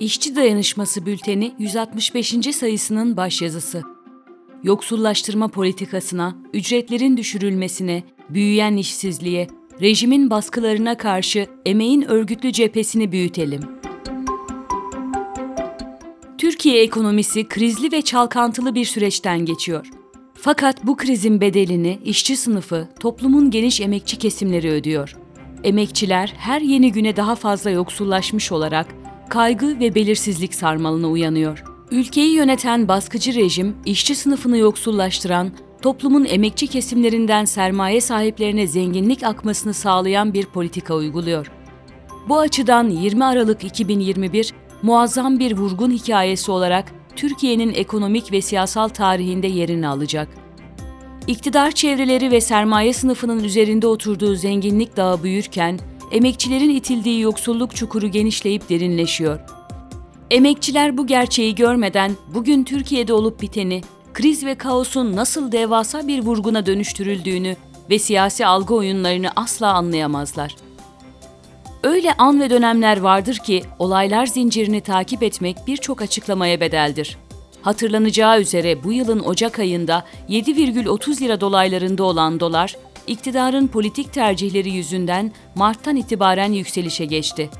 İşçi Dayanışması Bülteni 165. sayısının başyazısı. Yoksullaştırma politikasına, ücretlerin düşürülmesine, büyüyen işsizliğe, rejimin baskılarına karşı emeğin örgütlü cephesini büyütelim. Türkiye ekonomisi krizli ve çalkantılı bir süreçten geçiyor. Fakat bu krizin bedelini işçi sınıfı, toplumun geniş emekçi kesimleri ödüyor. Emekçiler her yeni güne daha fazla yoksullaşmış olarak kaygı ve belirsizlik sarmalına uyanıyor. Ülkeyi yöneten baskıcı rejim, işçi sınıfını yoksullaştıran, toplumun emekçi kesimlerinden sermaye sahiplerine zenginlik akmasını sağlayan bir politika uyguluyor. Bu açıdan 20 Aralık 2021 muazzam bir vurgun hikayesi olarak Türkiye'nin ekonomik ve siyasal tarihinde yerini alacak. İktidar çevreleri ve sermaye sınıfının üzerinde oturduğu zenginlik dağı büyürken, emekçilerin itildiği yoksulluk çukuru genişleyip derinleşiyor. Emekçiler bu gerçeği görmeden bugün Türkiye'de olup biteni, kriz ve kaosun nasıl devasa bir vurguna dönüştürüldüğünü ve siyasi algı oyunlarını asla anlayamazlar. Öyle an ve dönemler vardır ki olaylar zincirini takip etmek birçok açıklamaya bedeldir. Hatırlanacağı üzere bu yılın Ocak ayında 7,30 lira dolaylarında olan dolar, iktidarın politik tercihleri yüzünden Mart'tan itibaren yükselişe geçti.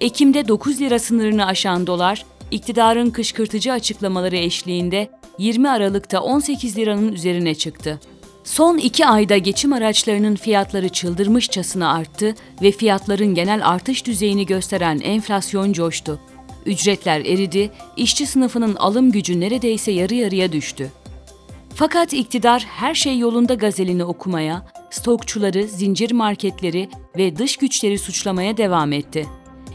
Ekim'de 9 lira sınırını aşan dolar, iktidarın kışkırtıcı açıklamaları eşliğinde 20 Aralık'ta 18 liranın üzerine çıktı. Son iki ayda geçim araçlarının fiyatları çıldırmışçasına arttı ve fiyatların genel artış düzeyini gösteren enflasyon coştu. Ücretler eridi, işçi sınıfının alım gücü neredeyse yarı yarıya düştü. Fakat iktidar her şey yolunda gazelini okumaya, stokçuları, zincir marketleri ve dış güçleri suçlamaya devam etti.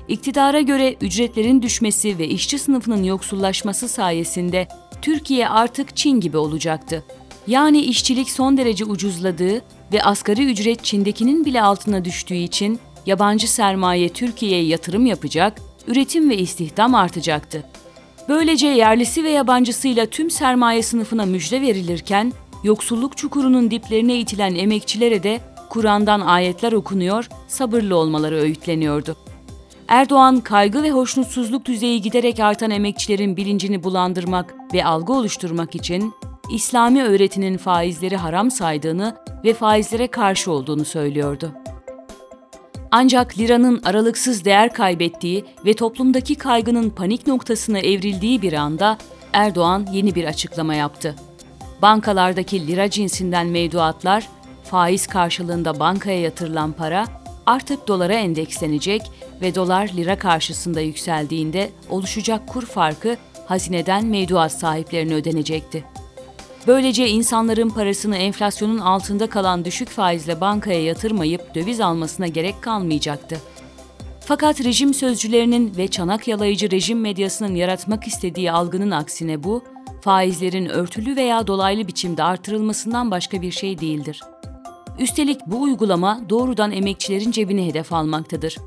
İktidara göre ücretlerin düşmesi ve işçi sınıfının yoksullaşması sayesinde Türkiye artık Çin gibi olacaktı. Yani işçilik son derece ucuzladığı ve asgari ücret Çin'dekinin bile altına düştüğü için yabancı sermaye Türkiye'ye yatırım yapacak, üretim ve istihdam artacaktı. Böylece yerlisi ve yabancısıyla tüm sermaye sınıfına müjde verilirken, yoksulluk çukurunun diplerine itilen emekçilere de Kur'an'dan ayetler okunuyor, sabırlı olmaları öğütleniyordu. Erdoğan, kaygı ve hoşnutsuzluk düzeyi giderek artan emekçilerin bilincini bulandırmak ve algı oluşturmak için İslami öğretinin faizleri haram saydığını ve faizlere karşı olduğunu söylüyordu. Ancak liranın aralıksız değer kaybettiği ve toplumdaki kaygının panik noktasına evrildiği bir anda Erdoğan yeni bir açıklama yaptı. Bankalardaki lira cinsinden mevduatlar, faiz karşılığında bankaya yatırılan para artık dolara endekslenecek ve dolar lira karşısında yükseldiğinde oluşacak kur farkı hazineden mevduat sahiplerine ödenecekti. Böylece insanların parasını enflasyonun altında kalan düşük faizle bankaya yatırmayıp döviz almasına gerek kalmayacaktı. Fakat rejim sözcülerinin ve çanak yalayıcı rejim medyasının yaratmak istediği algının aksine bu, faizlerin örtülü veya dolaylı biçimde artırılmasından başka bir şey değildir. Üstelik bu uygulama doğrudan emekçilerin cebine hedef almaktadır.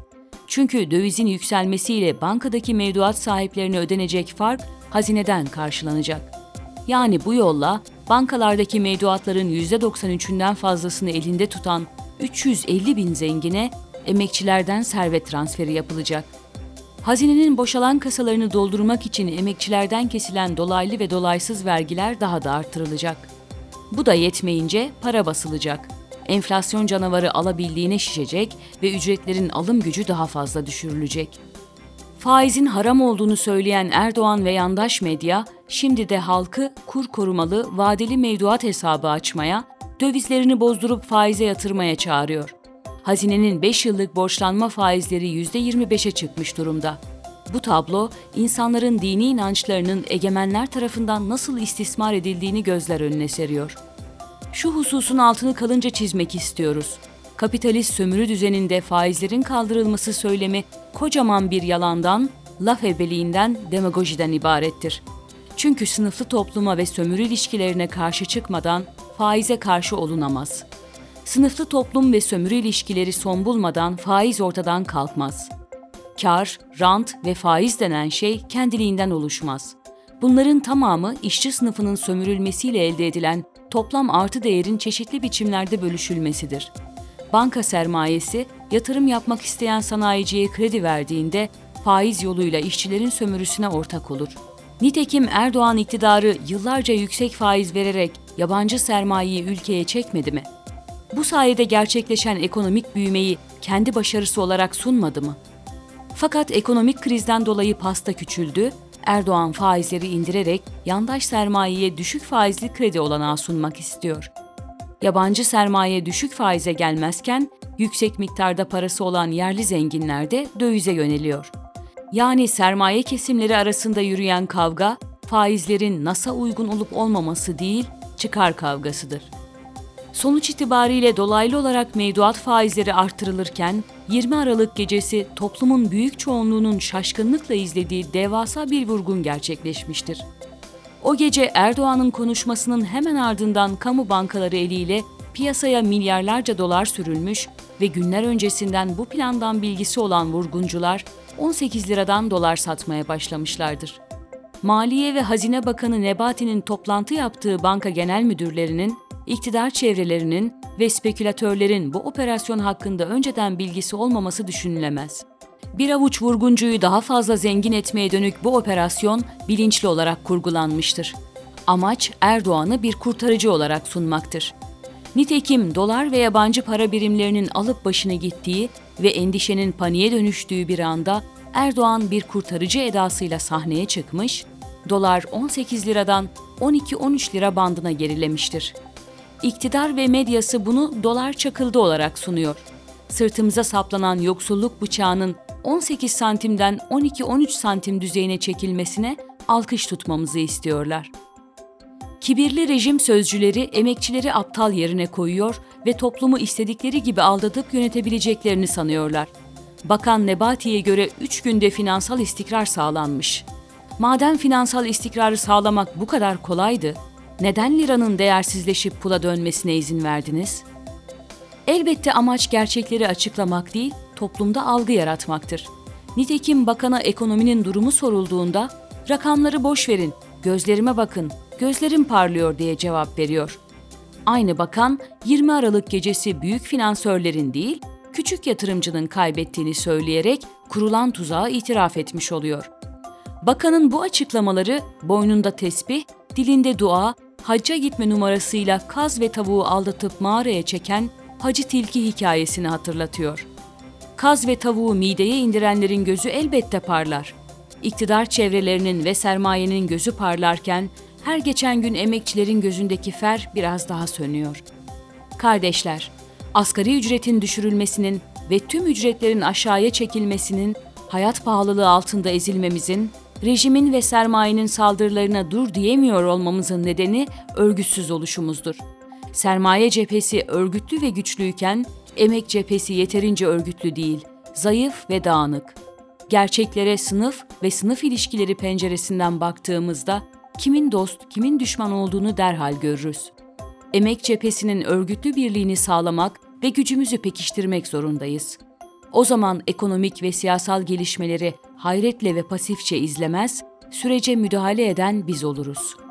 Çünkü dövizin yükselmesiyle bankadaki mevduat sahiplerine ödenecek fark hazineden karşılanacak. Yani bu yolla bankalardaki mevduatların %93'ünden fazlasını elinde tutan 350 bin zengine emekçilerden servet transferi yapılacak. Hazinenin boşalan kasalarını doldurmak için emekçilerden kesilen dolaylı ve dolaysız vergiler daha da artırılacak. Bu da yetmeyince para basılacak. Enflasyon canavarı alabildiğine şişecek ve ücretlerin alım gücü daha fazla düşürülecek. Faizin haram olduğunu söyleyen Erdoğan ve yandaş medya, şimdi de halkı kur korumalı vadeli mevduat hesabı açmaya, dövizlerini bozdurup faize yatırmaya çağırıyor. Hazinenin 5 yıllık borçlanma faizleri %25'e çıkmış durumda. Bu tablo, insanların dini inançlarının egemenler tarafından nasıl istismar edildiğini gözler önüne seriyor. Şu hususun altını kalınca çizmek istiyoruz kapitalist sömürü düzeninde faizlerin kaldırılması söylemi kocaman bir yalandan, laf ebeliğinden, demagojiden ibarettir. Çünkü sınıflı topluma ve sömürü ilişkilerine karşı çıkmadan faize karşı olunamaz. Sınıflı toplum ve sömürü ilişkileri son bulmadan faiz ortadan kalkmaz. Kar, rant ve faiz denen şey kendiliğinden oluşmaz. Bunların tamamı işçi sınıfının sömürülmesiyle elde edilen toplam artı değerin çeşitli biçimlerde bölüşülmesidir.'' banka sermayesi yatırım yapmak isteyen sanayiciye kredi verdiğinde faiz yoluyla işçilerin sömürüsüne ortak olur. Nitekim Erdoğan iktidarı yıllarca yüksek faiz vererek yabancı sermayeyi ülkeye çekmedi mi? Bu sayede gerçekleşen ekonomik büyümeyi kendi başarısı olarak sunmadı mı? Fakat ekonomik krizden dolayı pasta küçüldü, Erdoğan faizleri indirerek yandaş sermayeye düşük faizli kredi olanağı sunmak istiyor. Yabancı sermaye düşük faize gelmezken yüksek miktarda parası olan yerli zenginler de dövize yöneliyor. Yani sermaye kesimleri arasında yürüyen kavga faizlerin NASA uygun olup olmaması değil, çıkar kavgasıdır. Sonuç itibariyle dolaylı olarak mevduat faizleri artırılırken 20 Aralık gecesi toplumun büyük çoğunluğunun şaşkınlıkla izlediği devasa bir vurgun gerçekleşmiştir. O gece Erdoğan'ın konuşmasının hemen ardından kamu bankaları eliyle piyasaya milyarlarca dolar sürülmüş ve günler öncesinden bu plandan bilgisi olan vurguncular 18 liradan dolar satmaya başlamışlardır. Maliye ve Hazine Bakanı Nebati'nin toplantı yaptığı banka genel müdürlerinin, iktidar çevrelerinin ve spekülatörlerin bu operasyon hakkında önceden bilgisi olmaması düşünülemez. Bir avuç vurguncuyu daha fazla zengin etmeye dönük bu operasyon bilinçli olarak kurgulanmıştır. Amaç Erdoğan'ı bir kurtarıcı olarak sunmaktır. Nitekim dolar ve yabancı para birimlerinin alıp başını gittiği ve endişenin paniğe dönüştüğü bir anda Erdoğan bir kurtarıcı edasıyla sahneye çıkmış, dolar 18 liradan 12-13 lira bandına gerilemiştir. İktidar ve medyası bunu dolar çakıldı olarak sunuyor. Sırtımıza saplanan yoksulluk bıçağının 18 santimden 12-13 santim düzeyine çekilmesine alkış tutmamızı istiyorlar. Kibirli rejim sözcüleri emekçileri aptal yerine koyuyor ve toplumu istedikleri gibi aldatıp yönetebileceklerini sanıyorlar. Bakan Nebati'ye göre 3 günde finansal istikrar sağlanmış. Madem finansal istikrarı sağlamak bu kadar kolaydı, neden liranın değersizleşip pula dönmesine izin verdiniz? Elbette amaç gerçekleri açıklamak değil, toplumda algı yaratmaktır. Nitekim bakana ekonominin durumu sorulduğunda rakamları boş verin, gözlerime bakın, gözlerim parlıyor diye cevap veriyor. Aynı bakan 20 Aralık gecesi büyük finansörlerin değil, küçük yatırımcının kaybettiğini söyleyerek kurulan tuzağı itiraf etmiş oluyor. Bakanın bu açıklamaları boynunda tesbih, dilinde dua, hacca gitme numarasıyla kaz ve tavuğu aldatıp mağaraya çeken Hacı Tilki hikayesini hatırlatıyor. Kaz ve tavuğu mideye indirenlerin gözü elbette parlar. İktidar çevrelerinin ve sermayenin gözü parlarken her geçen gün emekçilerin gözündeki fer biraz daha sönüyor. Kardeşler, asgari ücretin düşürülmesinin ve tüm ücretlerin aşağıya çekilmesinin, hayat pahalılığı altında ezilmemizin, rejimin ve sermayenin saldırılarına dur diyemiyor olmamızın nedeni örgütsüz oluşumuzdur. Sermaye cephesi örgütlü ve güçlüyken emek cephesi yeterince örgütlü değil, zayıf ve dağınık. Gerçeklere sınıf ve sınıf ilişkileri penceresinden baktığımızda kimin dost, kimin düşman olduğunu derhal görürüz. Emek cephesinin örgütlü birliğini sağlamak ve gücümüzü pekiştirmek zorundayız. O zaman ekonomik ve siyasal gelişmeleri hayretle ve pasifçe izlemez, sürece müdahale eden biz oluruz.''